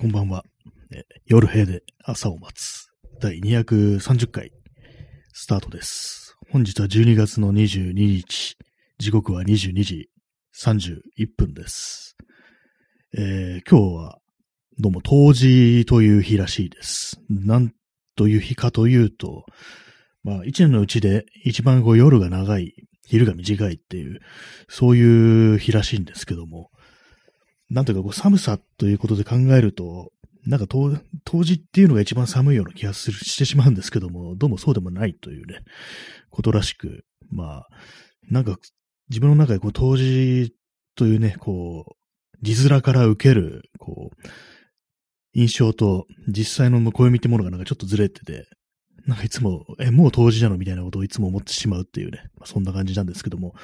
こんばんは。夜平で朝を待つ。第230回、スタートです。本日は12月の22日。時刻は22時31分です。えー今日は、どうも冬至という日らしいです。なんという日かというと、まあ、一年のうちで一番こう夜が長い、昼が短いっていう、そういう日らしいんですけども、なんというかこう寒さということで考えると、なんか冬冬至っていうのが一番寒いような気がするしてしまうんですけども、どうもそうでもないというね、ことらしく、まあ、なんか自分の中でこう冬至というね、こう、字面から受ける、こう、印象と実際の暦ってものがなんかちょっとずれてて、なんかいつも、え、もう冬至なのみたいなことをいつも思ってしまうっていうね、まあ、そんな感じなんですけども、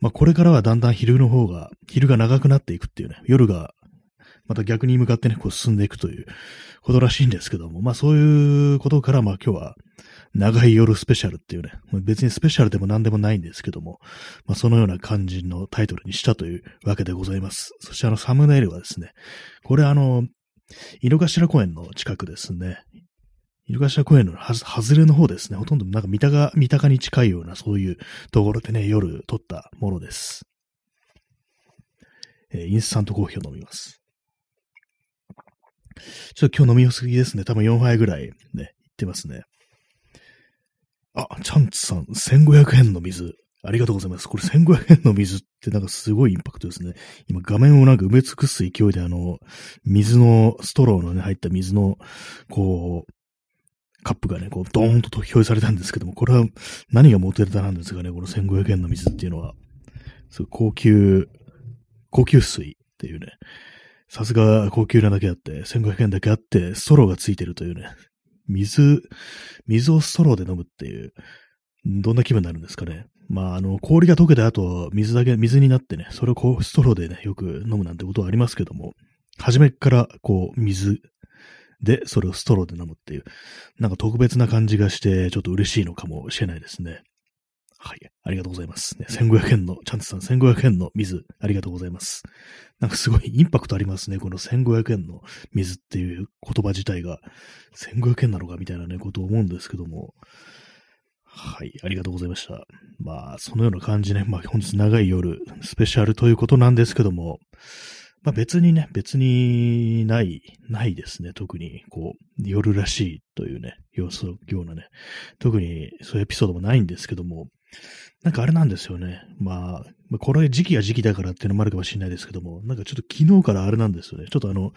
まあこれからはだんだん昼の方が、昼が長くなっていくっていうね、夜がまた逆に向かってね、こう進んでいくということらしいんですけども、まあそういうことから、まあ今日は長い夜スペシャルっていうね、別にスペシャルでも何でもないんですけども、まあそのような感じのタイトルにしたというわけでございます。そしてあのサムネイルはですね、これあの、井の頭公園の近くですね、井の頭公園のは外れの方ですね、ほとんどなんか三鷹、三鷹に近いようなそういうところでね、夜撮ったものです。えーインスタントコーヒーを飲みます。ちょっと今日飲みすぎですね。多分4杯ぐらいね、いってますね。あ、チャンツさん、1500円の水。ありがとうございます。これ1500円の水ってなんかすごいインパクトですね。今画面をなんか埋め尽くす勢いであの、水の、ストローのね、入った水の、こう、カップがね、こう、ドーンと表示されたんですけども、これは何がモテたなんですがね、この1500円の水っていうのは、すごい高級、高級水っていうね、さすが高級なだけあって、1500円だけあって、ストローがついてるというね、水、水をストローで飲むっていう、どんな気分になるんですかね。まあ、あの、氷が溶けた後、水だけ、水になってね、それをこう、ストローでね、よく飲むなんてことはありますけども、初めから、こう、水で、それをストローで飲むっていう、なんか特別な感じがして、ちょっと嬉しいのかもしれないですね。はい。ありがとうございます。ね、1500円の、チャンツさん1500円の水、ありがとうございます。なんかすごいインパクトありますね。この1500円の水っていう言葉自体が、1500円なのかみたいなね、ことを思うんですけども。はい。ありがとうございました。まあ、そのような感じね。まあ、本日長い夜、スペシャルということなんですけども、まあ別にね、別にない、ないですね。特に、こう、夜らしいというね、様子、ようなね、特にそういうエピソードもないんですけども、なんかあれなんですよね。まあ、まあこれ時期が時期だからっていうのもあるかもしれないですけども、なんかちょっと昨日からあれなんですよね。ちょっとあの、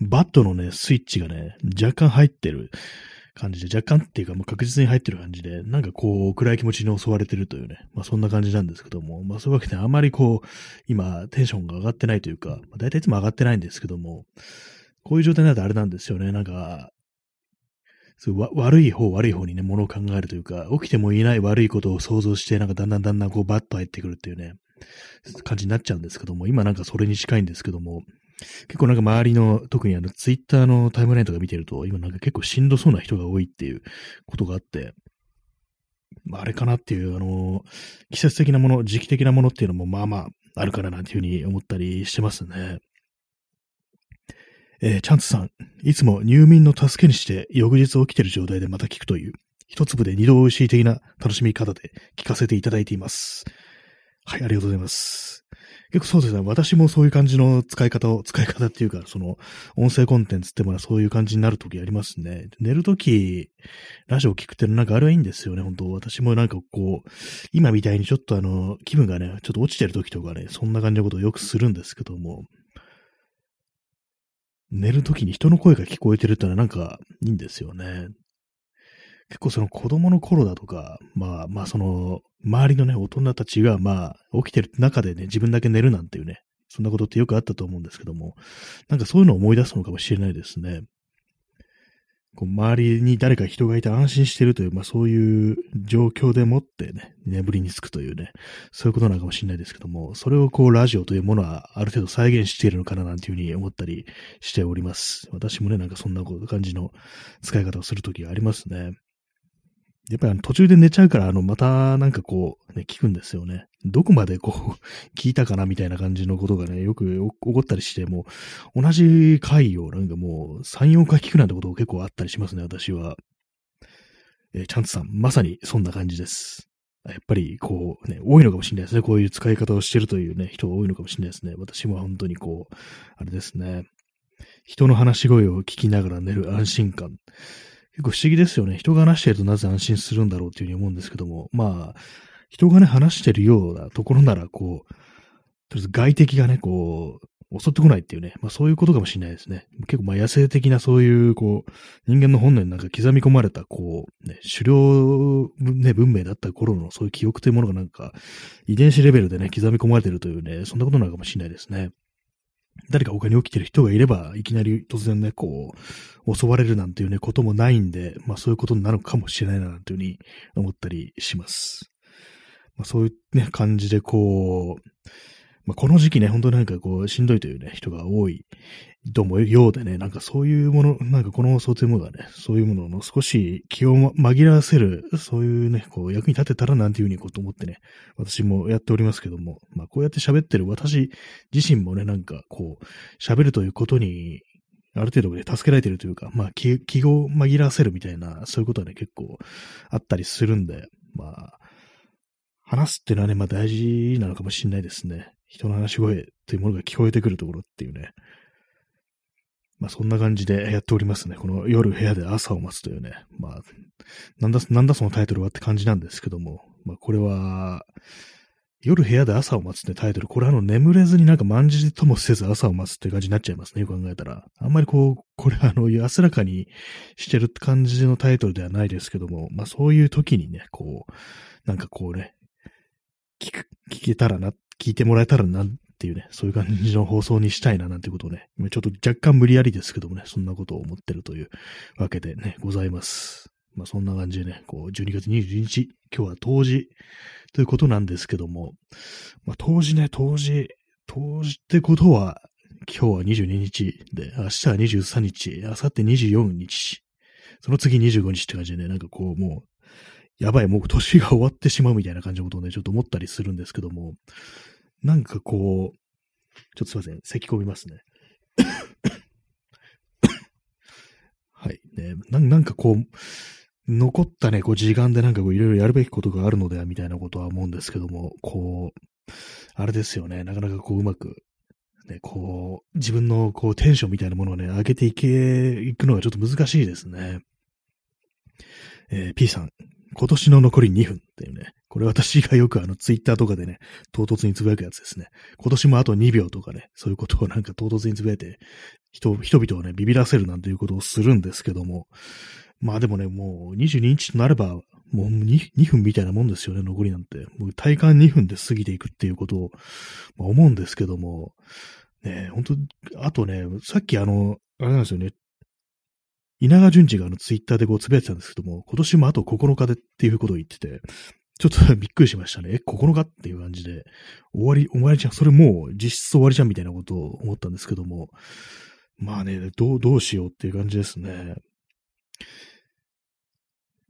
バットのね、スイッチがね、若干入ってる感じで、若干っていうかもう確実に入ってる感じで、なんかこう、暗い気持ちに襲われてるというね、まあそんな感じなんですけども、まあそういうわけであまりこう、今、テンションが上がってないというか、まあ、大体いつも上がってないんですけども、こういう状態になるとあれなんですよね。なんか、そう悪い方、悪い方にね、ものを考えるというか、起きてもいない悪いことを想像して、なんかだんだんだんだんこうバッと入ってくるっていうね、感じになっちゃうんですけども、今なんかそれに近いんですけども、結構なんか周りの、特にあの、ツイッターのタイムラインとか見てると、今なんか結構しんどそうな人が多いっていうことがあって、まあ、あれかなっていう、あの、季節的なもの、時期的なものっていうのもまあまああるかななんていうふうに思ったりしてますね。えーチャンツさん、いつも入眠の助けにして翌日起きてる状態でまた聞くという、一粒で二度美味しい的な楽しみ方で聞かせていただいています。はい、ありがとうございます。結構そうですね。私もそういう感じの使い方を、使い方っていうか、その、音声コンテンツってものはそういう感じになるときありますね。寝るとき、ラジオ聞くってなんかあれはいいんですよね、本当私もなんかこう、今みたいにちょっとあの、気分がね、ちょっと落ちてるときとかね、そんな感じのことをよくするんですけども、寝るときに人の声が聞こえてるってのはなんかいいんですよね。結構その子供の頃だとか、まあまあその、周りのね、大人たちがまあ起きてる中でね、自分だけ寝るなんていうね、そんなことってよくあったと思うんですけども、なんかそういうのを思い出すのかもしれないですね。こう周りに誰か人がいて安心してるという、まあそういう状況でもってね、眠りにつくというね、そういうことなのかもしれないですけども、それをこうラジオというものはある程度再現しているのかななんていうふうに思ったりしております。私もね、なんかそんな感じの使い方をするときがありますね。やっぱりあの途中で寝ちゃうから、あの、またなんかこう、ね、聞くんですよね。どこまでこう、聞いたかなみたいな感じのことがね、よく起こったりして、もう、同じ回をなんかもう、3、4回聞くなんてこと結構あったりしますね、私は。えー、チャンツさん、まさにそんな感じです。やっぱり、こう、ね、多いのかもしれないですね。こういう使い方をしてるというね、人が多いのかもしれないですね。私も本当にこう、あれですね。人の話し声を聞きながら寝る安心感。結構不思議ですよね。人が話してるとなぜ安心するんだろうっていうふうに思うんですけども、まあ、人がね、話してるようなところなら、こう、とりあえず外敵がね、こう、襲ってこないっていうね、まあそういうことかもしれないですね。結構まあ野生的なそういう、こう、人間の本能になんか刻み込まれた、こう、ね、狩猟、ね、文明だった頃のそういう記憶というものがなんか、遺伝子レベルでね、刻み込まれてるというね、そんなことなのかもしれないですね。誰か他に起きてる人がいれば、いきなり突然ね、こう、襲われるなんていうね、こともないんで、まあそういうことになるかもしれないな、なんていうふうに思ったりします。まあそういうね、感じでこう、まあこの時期ね、本当になんかこう、しんどいというね、人が多いと思うようでね、なんかそういうもの、なんかこの放送というものがね、そういうものの少し気を紛らわせる、そういうね、こう役に立てたらなんていうふうにこうと思ってね、私もやっておりますけども、まあこうやって喋ってる私自身もね、なんかこう、喋るということに、ある程度ね、助けられてるというか、まあ気、気を紛らわせるみたいな、そういうことはね、結構あったりするんで、まあ、話すっていうのはね、まあ大事なのかもしれないですね。人の話し声というものが聞こえてくるところっていうね。まあそんな感じでやっておりますね。この夜部屋で朝を待つというね。まあ、なんだ、なんだそのタイトルはって感じなんですけども。まあこれは、夜部屋で朝を待つってタイトル。これあの眠れずになんかまんじともせず朝を待つって感じになっちゃいますね。よく考えたら。あんまりこう、これあの安らかにしてるって感じのタイトルではないですけども。まあそういう時にね、こう、なんかこうね、聞く、聞けたらな、聞いてもらえたらなっていうね、そういう感じの放送にしたいななんてことをね、ちょっと若干無理やりですけどもね、そんなことを思ってるというわけでね、ございます。まあそんな感じでね、こう、12月21日、今日は冬至ということなんですけども、まあ冬至ね、冬至、冬至ってことは、今日は22日で、明日は23日、明後日24日、その次25日って感じでね、なんかこう、もう、やばい、もう年が終わってしまうみたいな感じのことをね、ちょっと思ったりするんですけども、なんかこう、ちょっとすいません、咳込みますね。はい。ねな、なんかこう、残ったね、こう時間でなんかこういろいろやるべきことがあるのではみたいなことは思うんですけども、こう、あれですよね、なかなかこううまく、ね、こう、自分のこうテンションみたいなものをね、上げていけ、いくのがちょっと難しいですね。えー、P さん、今年の残り2分っていうね、これ私がよくあのツイッターとかでね、唐突につぶやくやつですね。今年もあと2秒とかね、そういうことをなんか唐突につぶやいて、人、人々をね、ビビらせるなんていうことをするんですけども、まあでもね、もう22日となれば、もう 2, 2分みたいなもんですよね、残りなんて。もう体感2分で過ぎていくっていうことを、まあ、思うんですけども、ね、本当あとね、さっきあの、あれなんですよね、稲川淳二があのツイッターでこうつぶやいてたんですけども、今年もあと9日でっていうことを言ってて、ちょっとびっくりしましたね。え、9日っていう感じで、終わり、終わりじゃん。それもう実質終わりじゃんみたいなことを思ったんですけども、まあね、どう、どうしようっていう感じですね。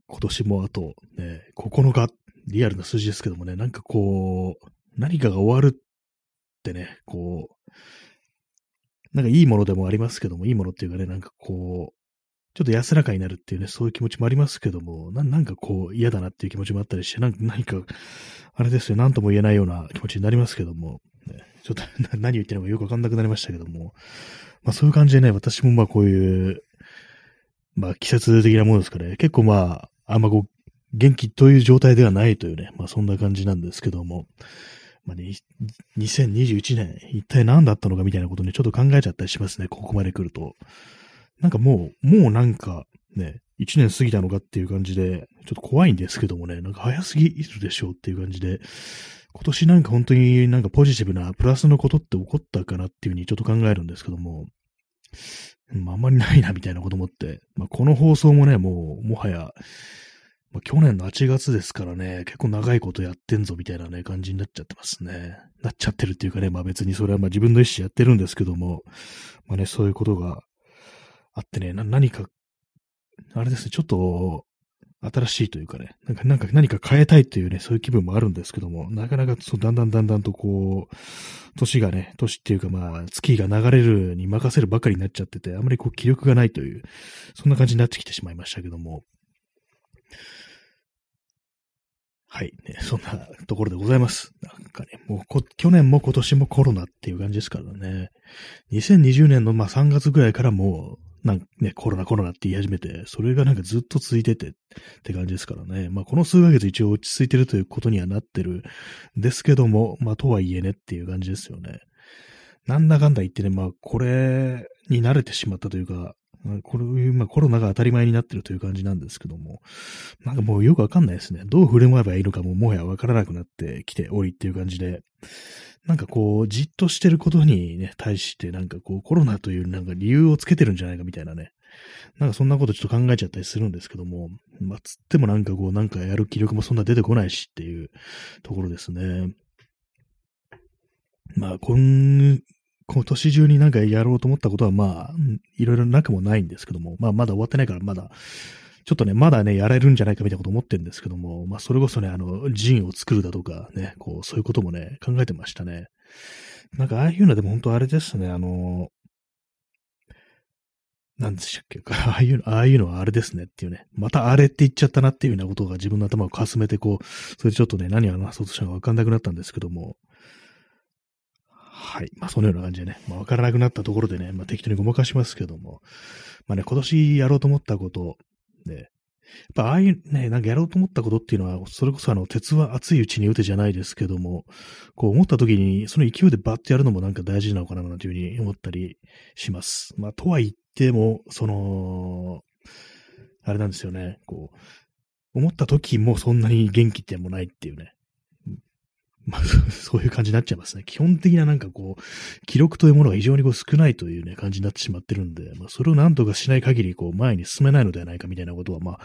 今年もあとね、9日、リアルな数字ですけどもね、なんかこう、何かが終わるってね、こう、なんかいいものでもありますけども、いいものっていうかね、なんかこう、ちょっと安らかになるっていうね、そういう気持ちもありますけども、なんかこう嫌だなっていう気持ちもあったりして、なん何か、あれですよ、なんとも言えないような気持ちになりますけども、ね、ちょっと 何言ってるのかよくわかんなくなりましたけども、まあそういう感じでね、私もまあこういう、まあ季節的なものですかね、結構まあ、あんまこう、元気という状態ではないというね、まあそんな感じなんですけども、まあね、2021年、一体何だったのかみたいなことにちょっと考えちゃったりしますね、ここまで来ると。なんかもう、もうなんかね、一年過ぎたのかっていう感じで、ちょっと怖いんですけどもね、なんか早すぎるでしょうっていう感じで、今年なんか本当になんかポジティブなプラスのことって起こったかなっていうふうにちょっと考えるんですけども、あ、んまりないなみたいなこと思って、まあ、この放送もね、もう、もはや、まあ、去年の8月ですからね、結構長いことやってんぞみたいなね、感じになっちゃってますね。なっちゃってるっていうかね、まあ別にそれはまあ自分の意思やってるんですけども、まあね、そういうことがあってね、な、何か、あれですね、ちょっと、新しいというかね、なんか、なんか何か変えたいというね、そういう気分もあるんですけども、なかなかそうだんだんだんだんとこう、年がね、年っていうかまあ、月が流れるに任せるばかりになっちゃってて、あまりこう気力がないという、そんな感じになってきてしまいましたけども、はい、ね、そんなところでございます。なんかね、もうこ去年も今年もコロナっていう感じですからね。2020年のまあ3月ぐらいからもう、なんね、コロナコロナって言い始めて、それがなんかずっと続いててって感じですからね。まあこの数ヶ月一応落ち着いてるということにはなってるんですけども、まあとはいえねっていう感じですよね。なんだかんだ言ってね、まあこれに慣れてしまったというか、まあこれ、まあコロナが当たり前になってるという感じなんですけども、なんかもうよくわかんないですね。どう振る舞えばいいのかももはやわからなくなってきておりっていう感じで、なんかこう、じっとしてることにね、対して、なんかこう、コロナというなんか理由をつけてるんじゃないかみたいなね。なんかそんなことちょっと考えちゃったりするんですけども、まあ、つってもなんかこう、なんかやる気力もそんな出てこないしっていうところですね。まあ、今、今年中になんかやろうと思ったことはまあ、いろいろなくもないんですけども、まあまだ終わってないからまだちょっとね、まだね、やれるんじゃないかみたいなこと思ってるんですけども、まあ、それこそね、あの、ジンを作るだとか、ね、こう、そういうこともね、考えてましたね。なんか、ああいうのでも本当あれですね、あの、なんでしたっけか ああいうの、ああいうのはあれですねっていうね。またあれって言っちゃったなっていうようなことが自分の頭をかすめて、こう、それでちょっとね、何を話そうとしたのかわかんなくなったんですけども。はい。まあ、そのような感じでね、まあ、わからなくなったところでね、まあ、適当にごまかしますけども。まあね、今年やろうと思ったこと、ね。やっぱああいうね、なんかやろうと思ったことっていうのは、それこそあの、鉄は熱いうちに打てじゃないですけども、こう思った時に、その勢いでバッてやるのもなんか大事なのかななんていうふうに思ったりします。まあ、とは言っても、その、あれなんですよね、こう、思った時もそんなに元気ってもないっていうね。まあ、そういう感じになっちゃいますね。基本的ななんかこう、記録というものが非常にこう少ないというね、感じになってしまってるんで、まあ、それを何とかしない限り、こう、前に進めないのではないかみたいなことは、まあ、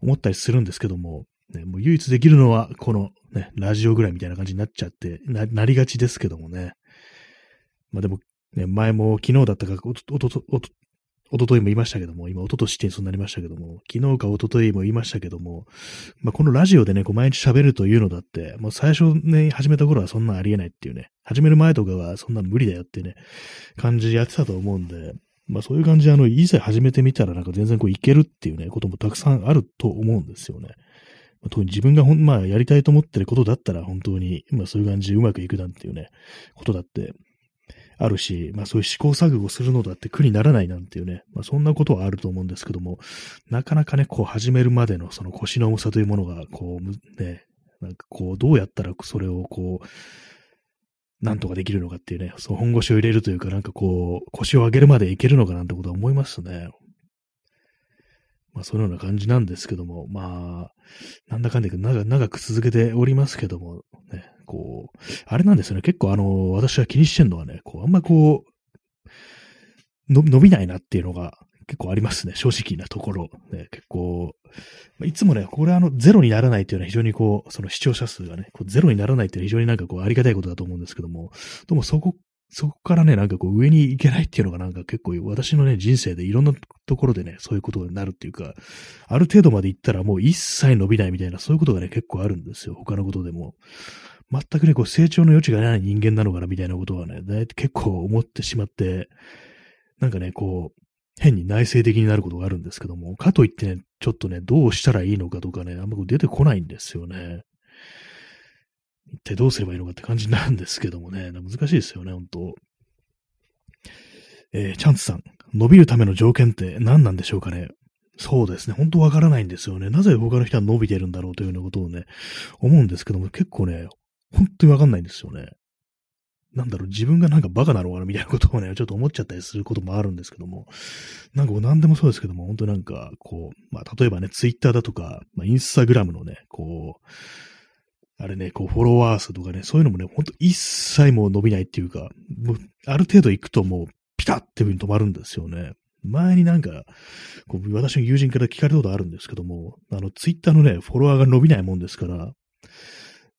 思ったりするんですけども、ね、もう唯一できるのは、このね、ラジオぐらいみたいな感じになっちゃってな、なりがちですけどもね。まあでも、ね、前も昨日だったか、おと、おと、おと、一昨日も言いましたけども、今、一昨年ってそうなりましたけども、昨日か一昨日も言いましたけども、まあ、このラジオでね、こう毎日喋るというのだって、もう最初ね、始めた頃はそんなありえないっていうね、始める前とかはそんな無理だよってね、感じやってたと思うんで、まあそういう感じで、あの、いざ始めてみたらなんか全然こういけるっていうね、こともたくさんあると思うんですよね。まあ、特に自分がほん、まあやりたいと思ってることだったら本当に、まあそういう感じでうまくいくなんていうね、ことだってあるし、まあそういう試行錯誤するのだって苦にならないなんていうね、まあそんなことはあると思うんですけども、なかなかね、こう始めるまでのその腰の重さというものが、こう、ね、なんかこう、どうやったらそれをこう、なんとかできるのかっていうね、その本腰を入れるというか、なんかこう、腰を上げるまでいけるのかなんてことは思いますね。まあ、そのような感じなんですけども、まあ、なんだかんだ長長く続けておりますけども、ね、こう、あれなんですよね。結構あの、私は気にしてるのはね、こう、あんまこう、の伸びないなっていうのが結構ありますね。正直なところ。ね、結構、いつもね、これあの、ゼロにならないっていうのは非常にこう、その視聴者数がね、こうゼロにならないっていうのは非常になんかこう、ありがたいことだと思うんですけども、でもそこ、そこからね、なんかこう、上に行けないっていうのがなんか結構私のね、人生でいろんなところでね、そういうことになるっていうか、ある程度まで行ったらもう一切伸びないみたいな、そういうことがね、結構あるんですよ。他のことでも。全くね、こう成長の余地がない人間なのかなみたいなことはね、だいたい結構思ってしまって、なんかね、こう、変に内省的になることがあるんですけども、かといってね、ちょっとね、どうしたらいいのかとかね、あんま出てこないんですよね。一体どうすればいいのかって感じなんですけどもね、難しいですよね、本当えー、チャンツさん、伸びるための条件って何なんでしょうかね？そうですね。本当わからないんですよね。なぜ他の人は伸びてるんだろうというようなことをね、思うんですけども、結構ね、本当にわかんないんですよね。なんだろう、自分がなんかバカなのかなみたいなことをね、ちょっと思っちゃったりすることもあるんですけども、なんか何でもそうですけども、本当なんか、こう、まあ、例えばね、ツイッターだとか、まあ、インスタグラムのね、こう、あれね、こう、フォロワー数とかね、そういうのもね、ほんと一切もう伸びないっていうか、もう、ある程度行くともう、ピタッっていう風に止まるんですよね。前になんか、こう私の友人から聞かれたことあるんですけども、あの、ツイッターのね、フォロワーが伸びないもんですから、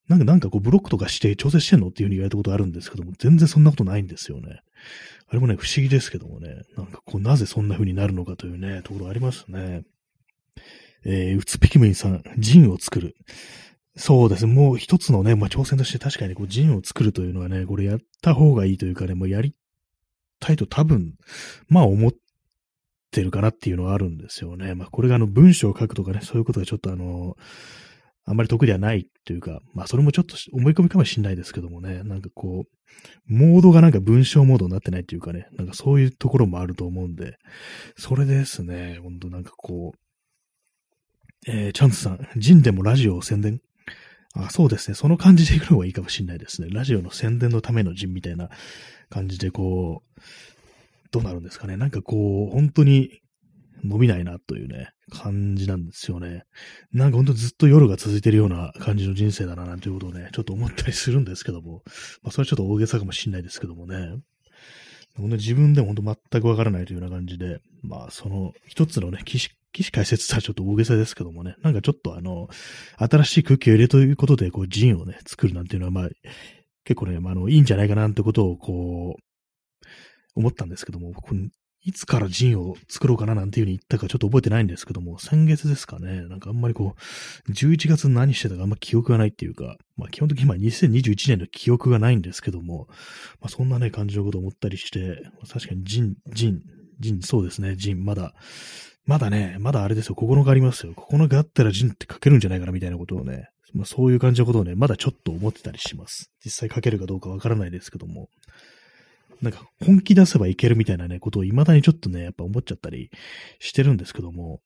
なんか、なんかこう、ブロックとかして調整してんのっていう風に言われたことあるんですけども、全然そんなことないんですよね。あれもね、不思議ですけどもね、なんかこう、なぜそんな風になるのかというね、ところありますね。えー、うつピキミンさん、ジンを作る。そうですね。もう一つのね、まあ、挑戦として確かにこう、ジンを作るというのはね、これやった方がいいというかね、もうやりたいと多分、まあ思ってるかなっていうのはあるんですよね。まあこれがあの文章を書くとかね、そういうことがちょっとあの、あんまり得ではないというか、まあそれもちょっと思い込みかもしれないですけどもね、なんかこう、モードがなんか文章モードになってないというかね、なんかそういうところもあると思うんで、それですね、ほんとなんかこう、えー、チャンスさん、ジンでもラジオを宣伝？あ、そうですね。その感じでいくのがいいかもしれないですね。ラジオの宣伝のための陣みたいな感じで、こう、どうなるんですかね。なんかこう、本当に伸びないなというね、感じなんですよね。なんかほんとずっと夜が続いてるような感じの人生だな、なんていうことをね、ちょっと思ったりするんですけども、まあそれはちょっと大げさかもしれないですけどもね。自分でも本当全くわからないというような感じで、まあその一つのね、起死解説したらちょっと大げさですけどもね、なんかちょっとあの、新しい空気を入れということで、こう、ジンをね、作るなんていうのは、まあ、結構ね、まあ、あの、いいんじゃないかなってことを、こう、思ったんですけども、いつからジンを作ろうかななんていう風に言ったかちょっと覚えてないんですけども、先月ですかね。なんかあんまりこう、11月何してたかあんま記憶がないっていうか、まあ基本的に今2021年の記憶がないんですけども、まあそんなね感じのことを思ったりして、確かにジン、ジン、ジン、そうですね、ジン、まだ、まだね、まだあれですよ、9日ありますよ。9日あったらジンって書けるんじゃないかなみたいなことをね、まあそういう感じのことをね、まだちょっと思ってたりします。実際書けるかどうかわからないですけども。なんか本気出せばいけるみたいなね、ことを未だにちょっとね、やっぱ思っちゃったりしてるんですけども、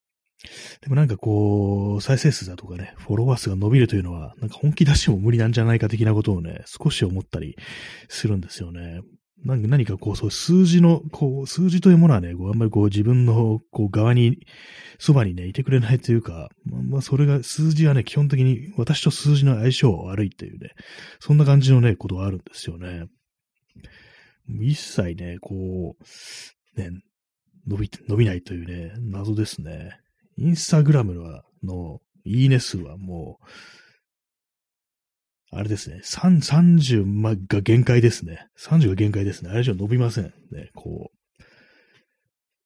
でもなんかこう、再生数だとかね、フォロワー数が伸びるというのは、なんか本気出しても無理なんじゃないか的なことをね、少し思ったりするんですよね。何何かこう、そう数字の、こう、数字というものはね、こうあんまりこう自分のこう側に、そばにね、いてくれないというか、まあ、まあ、それが、数字はね、基本的に私と数字の相性悪いっていうね、そんな感じのね、ことがあるんですよね。一切ね、こう、ね、伸び、伸びないというね、謎ですね。インスタグラムのいいね数はもう、あれですね、30が限界ですね。30が限界ですね。あれ以上伸びません。ね、こう。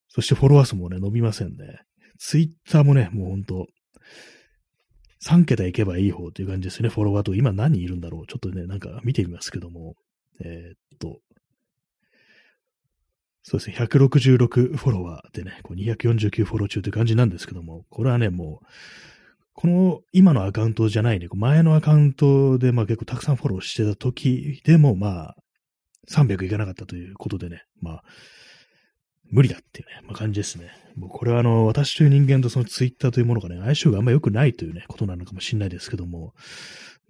そしてフォロワー数もね、伸びませんね。ツイッターもね、もうほんと、3桁いけばいい方という感じですね、フォロワーと。今何人いるんだろうちょっとね、なんか見てみますけども。えー、っと、そうですね、166フォロワーでね、こう249フォロー中という感じなんですけども、これはね、もう、この今のアカウントじゃないね、前のアカウントで、まあ結構たくさんフォローしてた時でも、まあ、300いかなかったということでね、まあ、無理だっていうね、まあ、感じですね。もうこれはあの、私という人間とそのツイッターというものがね、相性があんま良くないというね、ことなのかもしれないですけども、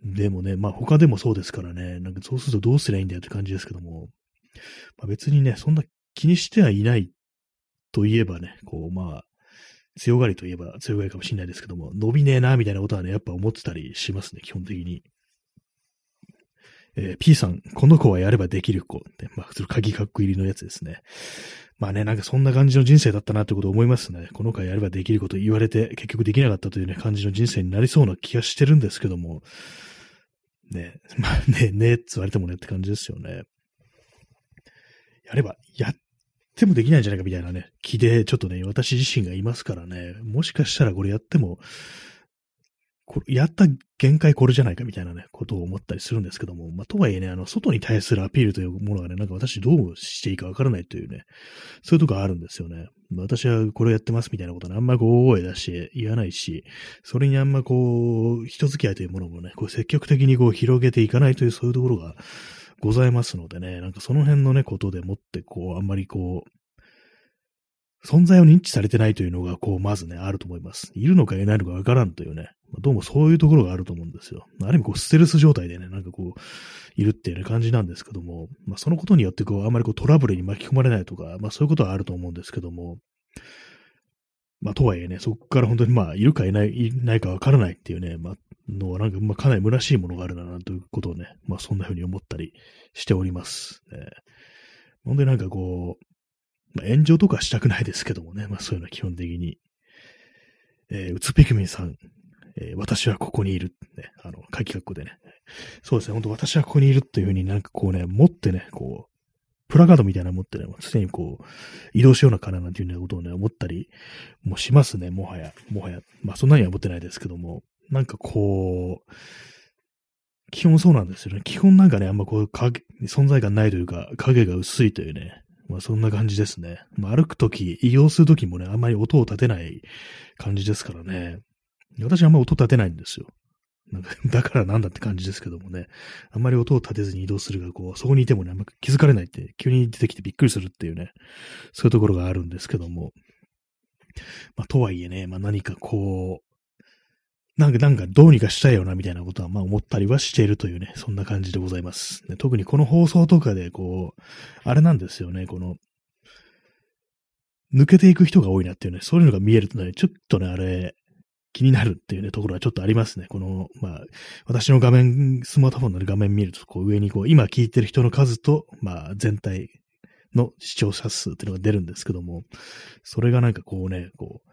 でもね、まあ他でもそうですからね、なんかそうするとどうすりゃいいんだよって感じですけども、まあ、別にね、そんな気にしてはいないといえばね、こう、まあ、強がりといえば強がりかもしれないですけども、伸びねえな、みたいなことはね、やっぱ思ってたりしますね、基本的に。えー、P さん、この子はやればできる子って、まあ、普通鍵カッコ入りのやつですね。まあね、なんかそんな感じの人生だったなってことを思いますね。この子はやればできること言われて結局できなかったというね、感じの人生になりそうな気がしてるんですけども、ね、まあね、ねえって言われてもねって感じですよね。やれば、やってもできないんじゃないかみたいなね、気で、ちょっとね、私自身がいますからね、もしかしたらこれやっても、これやった限界これじゃないかみたいなね、ことを思ったりするんですけども、まあ、とはいえね、あの、外に対するアピールというものがね、なんか私どうしていいかわからないというね、そういうとこあるんですよね。私はこれやってますみたいなことね、あんまこう大声出して言わないし、それにあんまこう、人付き合いというものもね、こう積極的にこう広げていかないというそういうところが、ございますのでね、なんかその辺のね、ことでもって、こう、あんまりこう、存在を認知されてないというのが、こう、まずね、あると思います。いるのかいないのかわからんというね、どうもそういうところがあると思うんですよ。ある意味、こう、ステルス状態でね、なんかこう、いるっていうね、感じなんですけども、まあ、そのことによって、こう、あんまりこう、トラブルに巻き込まれないとか、まあ、そういうことはあると思うんですけども、まあ、とはいえね、そこから本当にまあ、いるかいない、いないかわからないっていうね、まあ、のはなんか、まあ、かなり虚しいものがあるな、ということをね、まあ、そんな風に思ったりしております。ね、ほんでなんかこう、まあ、炎上とかしたくないですけどもね、まあ、そういうのは基本的に。えー、うつピクミンさん、えー、私はここにいる。ね、あの、書き括弧でね。そうですね、本当私はここにいるっていう風になんかこうね、持ってね、こう、プラカードみたいなの持ってね、常にこう、移動しようなかななんていうようなことをね、思ったりもしますね、もはや。もはや。まあ、そんなには思ってないですけども、なんかこう、基本そうなんですよね。基本なんかね、あんまこう、影、存在感ないというか、影が薄いというね、まあそんな感じですね。まあ歩くとき、移動するときもね、あんまり音を立てない感じですからね。私あんまり音立てないんですよ。なんかだからなんだって感じですけどもね。あんまり音を立てずに移動するが、こう、そこにいてもね、あんま気づかれないって、急に出てきてびっくりするっていうね、そういうところがあるんですけども。まあ、とはいえね、まあ何かこう、なんか、なんかどうにかしたいよな、みたいなことは、まあ思ったりはしているというね、そんな感じでございます。ね、特にこの放送とかで、こう、あれなんですよね、この、抜けていく人が多いなっていうね、そういうのが見えるとね、ちょっとね、あれ、気になるっていうね、ところはちょっとありますね。この、まあ、私の画面、スマートフォンの画面見ると、こう上にこう、今聞いてる人の数と、まあ、全体の視聴者数っていうのが出るんですけども、それがなんかこうね、こう、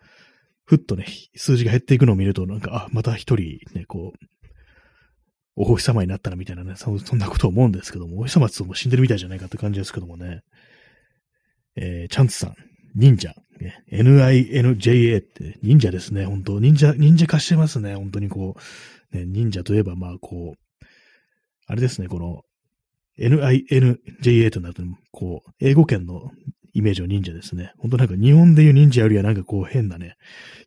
ふっとね、数字が減っていくのを見ると、なんか、あ、また一人ね、こう、お星様になったなみたいなね、そんなことを思うんですけども、お星様っても死んでるみたいじゃないかって感じですけどもね。えー、チャンツさん、忍者、ね、NINJA って忍者ですね、本当。忍者、忍者化してますね、本当にこう、ね、忍者といえば、まあこう、あれですね、この、NINJA となると、こう、英語圏のイメージの忍者ですね。本当なんか日本でいう忍者よりはなんかこう変なね、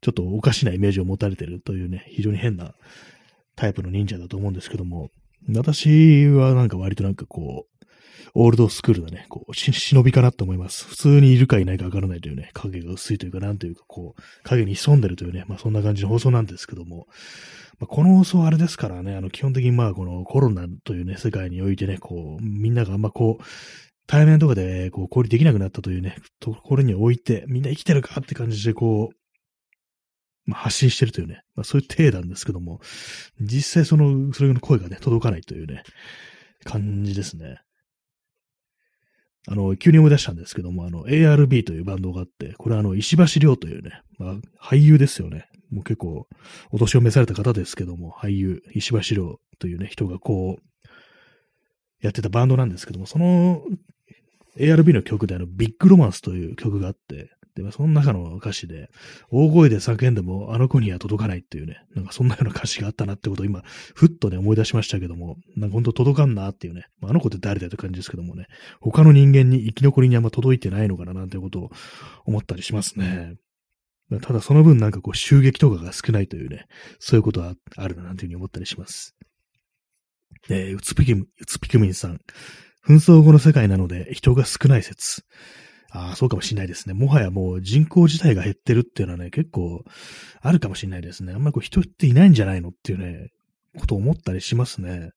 ちょっとおかしなイメージを持たれてるというね、非常に変なタイプの忍者だと思うんですけども、私はなんか割となんかこう、オールドスクールなね、こう、忍びかなと思います。普通にいるかいないかわからないというね、影が薄いというか、なんというか、こう、影に潜んでるというね、まあそんな感じの放送なんですけども、まあ、この放送あれですからね、あの、基本的にまあこのコロナというね、世界においてね、こう、みんながあんまこう、対面とかで、こう、交流できなくなったというね、ところにおいて、みんな生きてるかって感じで、こう、まあ、発信してるというね、まあ、そういう体なんですけども、実際その、それの声がね、届かないというね、感じですね。あの、急に思い出したんですけども、あの、ARB というバンドがあって、これはあの、石橋亮というね、まあ、俳優ですよね。もう結構、お年を召された方ですけども、俳優、石橋亮というね、人がこう、やってたバンドなんですけども、その ARB の曲であの、ビッグロマンスという曲があって、で、まあ、その中の歌詞で、大声で叫んでもあの子には届かないっていうね、なんかそんなような歌詞があったなってことを今、ふっとね、思い出しましたけども、なんかほんと届かんなっていうね、まあ、あの子って誰だって感じですけどもね、他の人間に生き残りにあんま届いてないのかななんてことを思ったりしますね。ただその分なんかこう襲撃とかが少ないというね、そういうことはあるななんていうふうに思ったりします。えー、うつぴき、うつぴくみんさん。紛争後の世界なので人が少ない説。ああ、そうかもしれないですね。もはやもう人口自体が減ってるっていうのはね、結構あるかもしれないですね。あんまりこう人っていないんじゃないのっていうね、ことを思ったりしますね。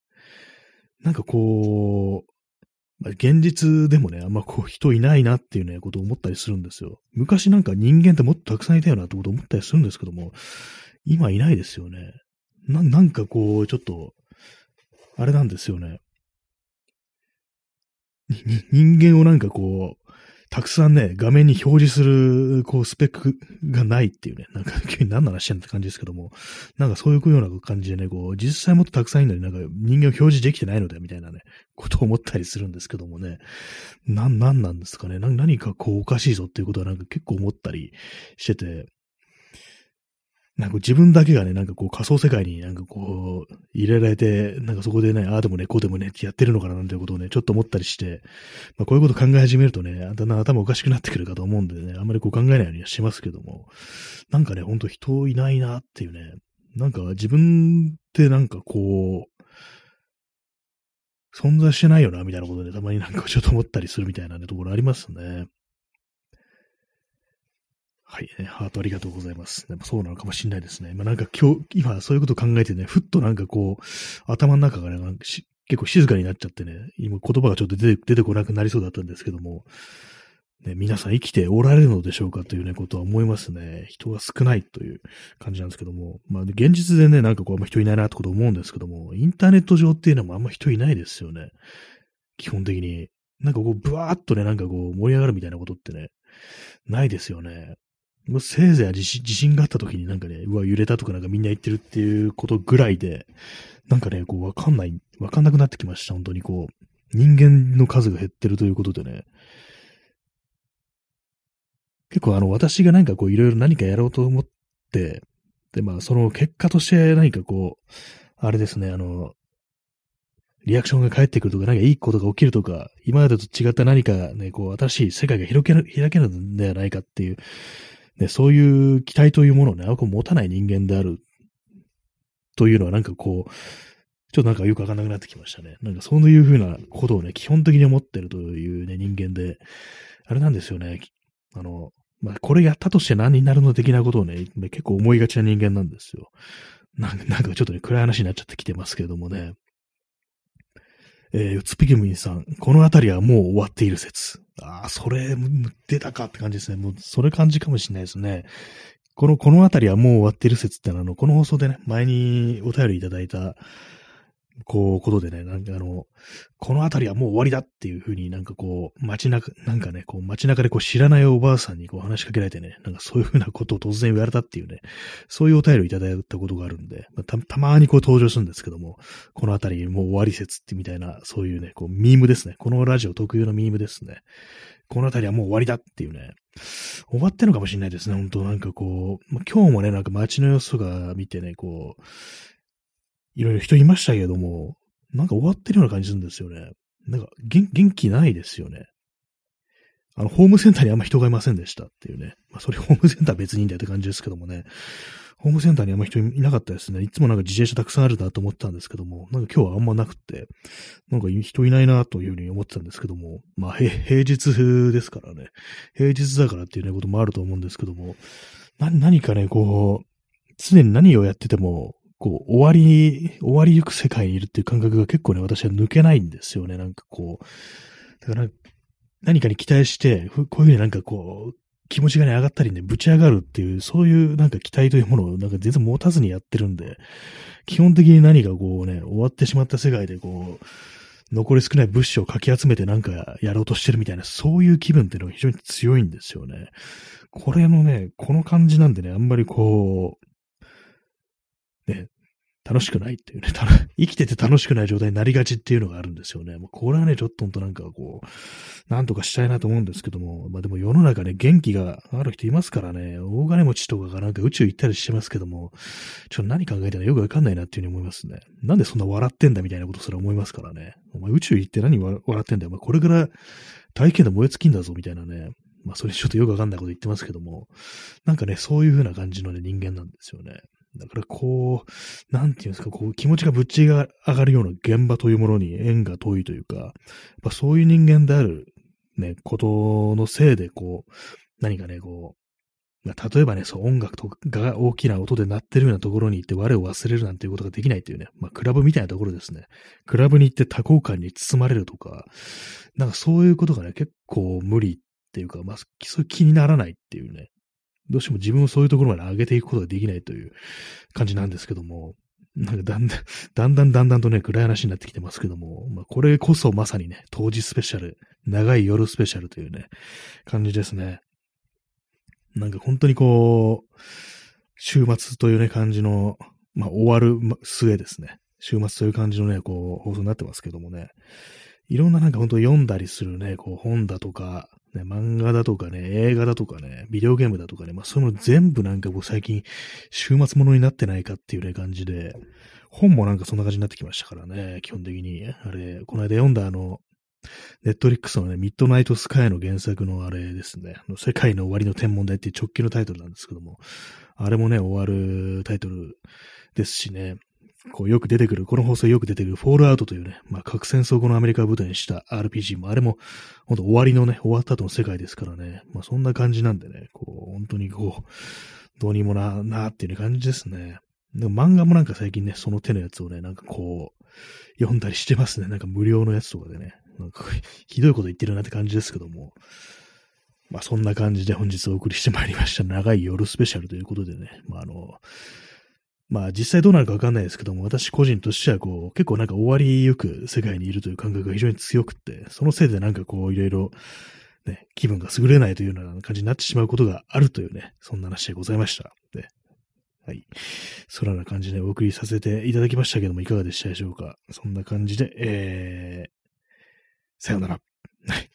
なんかこう、現実でもね、あんまこう人いないなっていうね、ことを思ったりするんですよ。昔なんか人間ってもっとたくさんいたよなってことを思ったりするんですけども、今いないですよね。な、なんかこう、ちょっと、あれなんですよね。人間をなんかこう、たくさんね、画面に表示する、こう、スペックがないっていうね、なんか、急に何の話してんって感じですけども、なんかそういうような感じでね、こう、実際もっとたくさんいるのになんか人間を表示できてないので、みたいなね、ことを思ったりするんですけどもね、なん、なんなんですかね、何かこう、おかしいぞっていうことはなんか結構思ったりしてて、なんか自分だけがね、なんかこう仮想世界になんかこう入れられて、なんかそこでね、ああでもね、こうでもねってやってるのかななんてことをね、ちょっと思ったりして、まあこういうこと考え始めるとね、だんだん頭おかしくなってくるかと思うんでね、あんまりこう考えないようにはしますけども、なんかね、ほんと人いないなっていうね、なんか自分ってなんかこう、存在してないよな、みたいなことで、たまになんかちょっと思ったりするみたいなね、ところありますね。はい、ハートありがとうございます。でもそうなのかもしれないですね。まあ、なんか今日、今そういうこと考えてね、ふっとなんかこう、頭の中がね、結構静かになっちゃってね、今言葉がちょっと出て出てこなくなりそうだったんですけども、ね、皆さん生きておられるのでしょうかというね、ことは思いますね。人が少ないという感じなんですけども、まあ、現実でね、なんかこう、あんま人いないなってこと思うんですけども、インターネット上っていうのもあんま人いないですよね。基本的に。なんかこう、ブワーっとね、なんかこう、盛り上がるみたいなことってね、ないですよね。もうせいぜい地震地震があった時になんかね、うわ、揺れたとかなんかみんな言ってるっていうことぐらいで、なんかね、こうわかんない、わかんなくなってきました、本当にこう。人間の数が減ってるということでね、結構あの、私がなんかこういろいろ何かやろうと思って、で、まあその結果として何かこう、あれですね、あの、リアクションが返ってくるとか、何かいいことが起きるとか、今までと違った何かね、こう、新しい世界が開ける、開けるんではないかっていう、ね、そういう期待というものをね、あく持たない人間である、というのはなんかこう、ちょっとなんかよくわかんなくなってきましたね。なんかそういうふうなことをね、基本的に思ってるというね、人間で、あれなんですよね。あの、まあ、これやったとして何になるの的なことをね、結構思いがちな人間なんですよ。なんか、なんかちょっとね、暗い話になっちゃってきてますけれどもね。えー、うつぴきむいさん、このあたりはもう終わっている説。ああ、それ、出たかって感じですね。もう、それ感じかもしれないですね。この、このあたりはもう終わっている説ってのは、あの、この放送でね、前にお便りいただいた、こう、ことでね、なんかあの、この辺りはもう終わりだっていうふうになんかこう、街中、なんかね、こう街中でこう知らないおばあさんにこう話しかけられてね、なんかそういうふうなことを突然言われたっていうね、そういうお便りをいただいたことがあるんで、まあ、た、たまにこう登場するんですけども、この辺りもう終わり説ってみたいな、そういうね、こう、ミームですね。このラジオ特有のミームですね。この辺りはもう終わりだっていうね、終わってるのかもしれないですね、本当なんかこう、まあ、今日もね、なんか街の様子が見てね、こう、いろいろ人いましたけども、なんか終わってるような感じするんですよね。なんか元元気ないですよね。あの、ホームセンターにあんま人がいませんでしたっていうね。まあ、それホームセンター別にいいんだよって感じですけどもね。ホームセンターにあんま人いなかったですね。いつもなんか自転車たくさんあるなと思ってたんですけども、なんか今日はあんまなくって、なんか人いないなというふうに思ってたんですけども、まあ、平日ですからね。平日だからっていうね、こともあると思うんですけども、何かね、こう、常に何をやってても、こう、終わり、終わりゆく世界にいるっていう感覚が結構ね、私は抜けないんですよね。なんかこう、だから何かに期待して、こういうふうになんかこう、気持ちがね、上がったりね、ぶち上がるっていう、そういうなんか期待というものをなんか全然持たずにやってるんで、基本的に何かこうね、終わってしまった世界でこう、残り少ない物資をかき集めてなんかやろうとしてるみたいな、そういう気分っていうのが非常に強いんですよね。これのね、この感じなんでね、あんまりこう、ね、楽しくないっていうね、生きてて楽しくない状態になりがちっていうのがあるんですよね。もうこれはね、ちょっとほんとなんかこう、なんとかしたいなと思うんですけども、まあでも世の中ね、元気がある人いますからね、大金持ちとかがなんか宇宙行ったりしてますけども、ちょっと何考えてるのよくわかんないなっていうふうに思いますね。なんでそんな笑ってんだみたいなことすら思いますからね。お前宇宙行って何笑ってんだよ。お前これから大気圏で燃え尽きんだぞみたいなね。まあそれちょっとよくわかんないこと言ってますけども、なんかね、そういう風な感じのね、人間なんですよね。だからこう、なんていうんですか、こう気持ちがぶっちが上がるような現場というものに縁が遠いというか、やっぱそういう人間である、ね、ことのせいで、こう、何かね、こう、例えばね、そう、音楽とかが大きな音で鳴ってるようなところに行って我を忘れるなんていうことができないっていうね、まあ、クラブみたいなところですね。クラブに行って多幸感に包まれるとか、なんかそういうことがね、結構無理っていうか、まあ、そう気にならないっていうね、どうしても自分をそういうところまで上げていくことができないという感じなんですけども、なんかだんだん、だんだんだんだんとね、暗い話になってきてますけども、まあ、これこそまさにね、当時スペシャル、長い夜スペシャルというね、感じですね。なんか本当にこう、週末というね、感じの、まあ、終わる末ですね。週末という感じのね、こう、放送になってますけどもね。いろんななんか本当読んだりするね、こう本だとか、ね、漫画だとかね、映画だとかね、ビデオゲームだとかね、まあそういうの全部なんか僕最近週末ものになってないかっていうね感じで、本もなんかそんな感じになってきましたからね、基本的に。あれ、この間読んだあの、ネットリックスのね、ミッドナイトスカイの原作のあれですね、世界の終わりの天文台っていう直球のタイトルなんですけども、あれもね、終わるタイトルですしね、こうよく出てくる、この放送よく出てくるフォールアウトというね、まあ核戦争後のアメリカを舞台にした RPG も、あれも、ほんと終わりのね、終わった後の世界ですからね、まあそんな感じなんでね、こう、本当にこう、どうにもな、なっていう感じですね。でも漫画もなんか最近ね、その手のやつをね、なんかこう、読んだりしてますね。なんか無料のやつとかでね。なんか ひどいこと言ってるなって感じですけども。まあそんな感じで本日お送りしてまいりました。長い夜スペシャルということでね。まああの、まあ実際どうなるかわかんないですけども、私個人としてはこう、結構なんか終わりゆく世界にいるという感覚が非常に強くって、そのせいでなんかこういろいろね、気分が優れないというような感じになってしまうことがあるというね、そんな話でございました。ね、はい。そらな感じでお送りさせていただきましたけども、いかがでしたでしょうか？そんな感じで、えー、さようなら。はい。